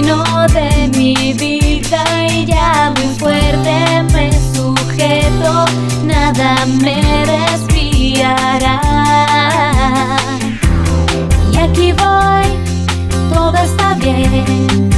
camino de mi vida y ya muy fuerte me sujeto, nada me desviará. Y aquí voy, todo está bien.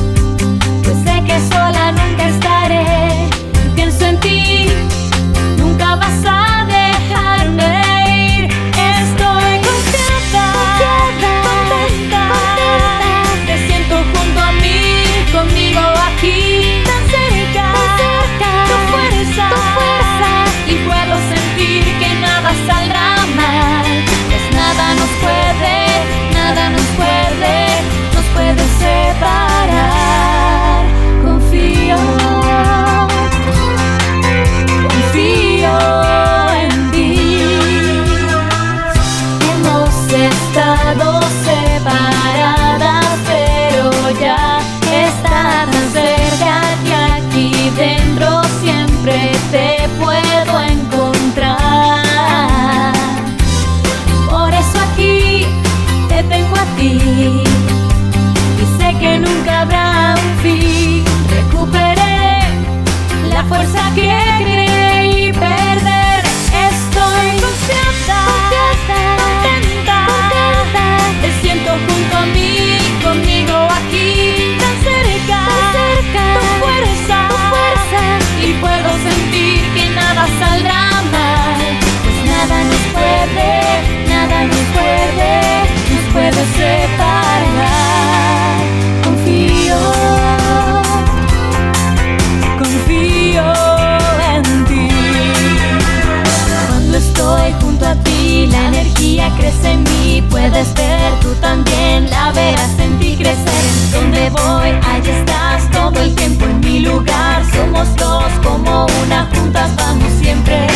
crees en mí, puedes ver tú también, la verás en ti crecer. Donde voy, allí estás todo el tiempo en mi lugar. Somos dos como una, juntas vamos siempre.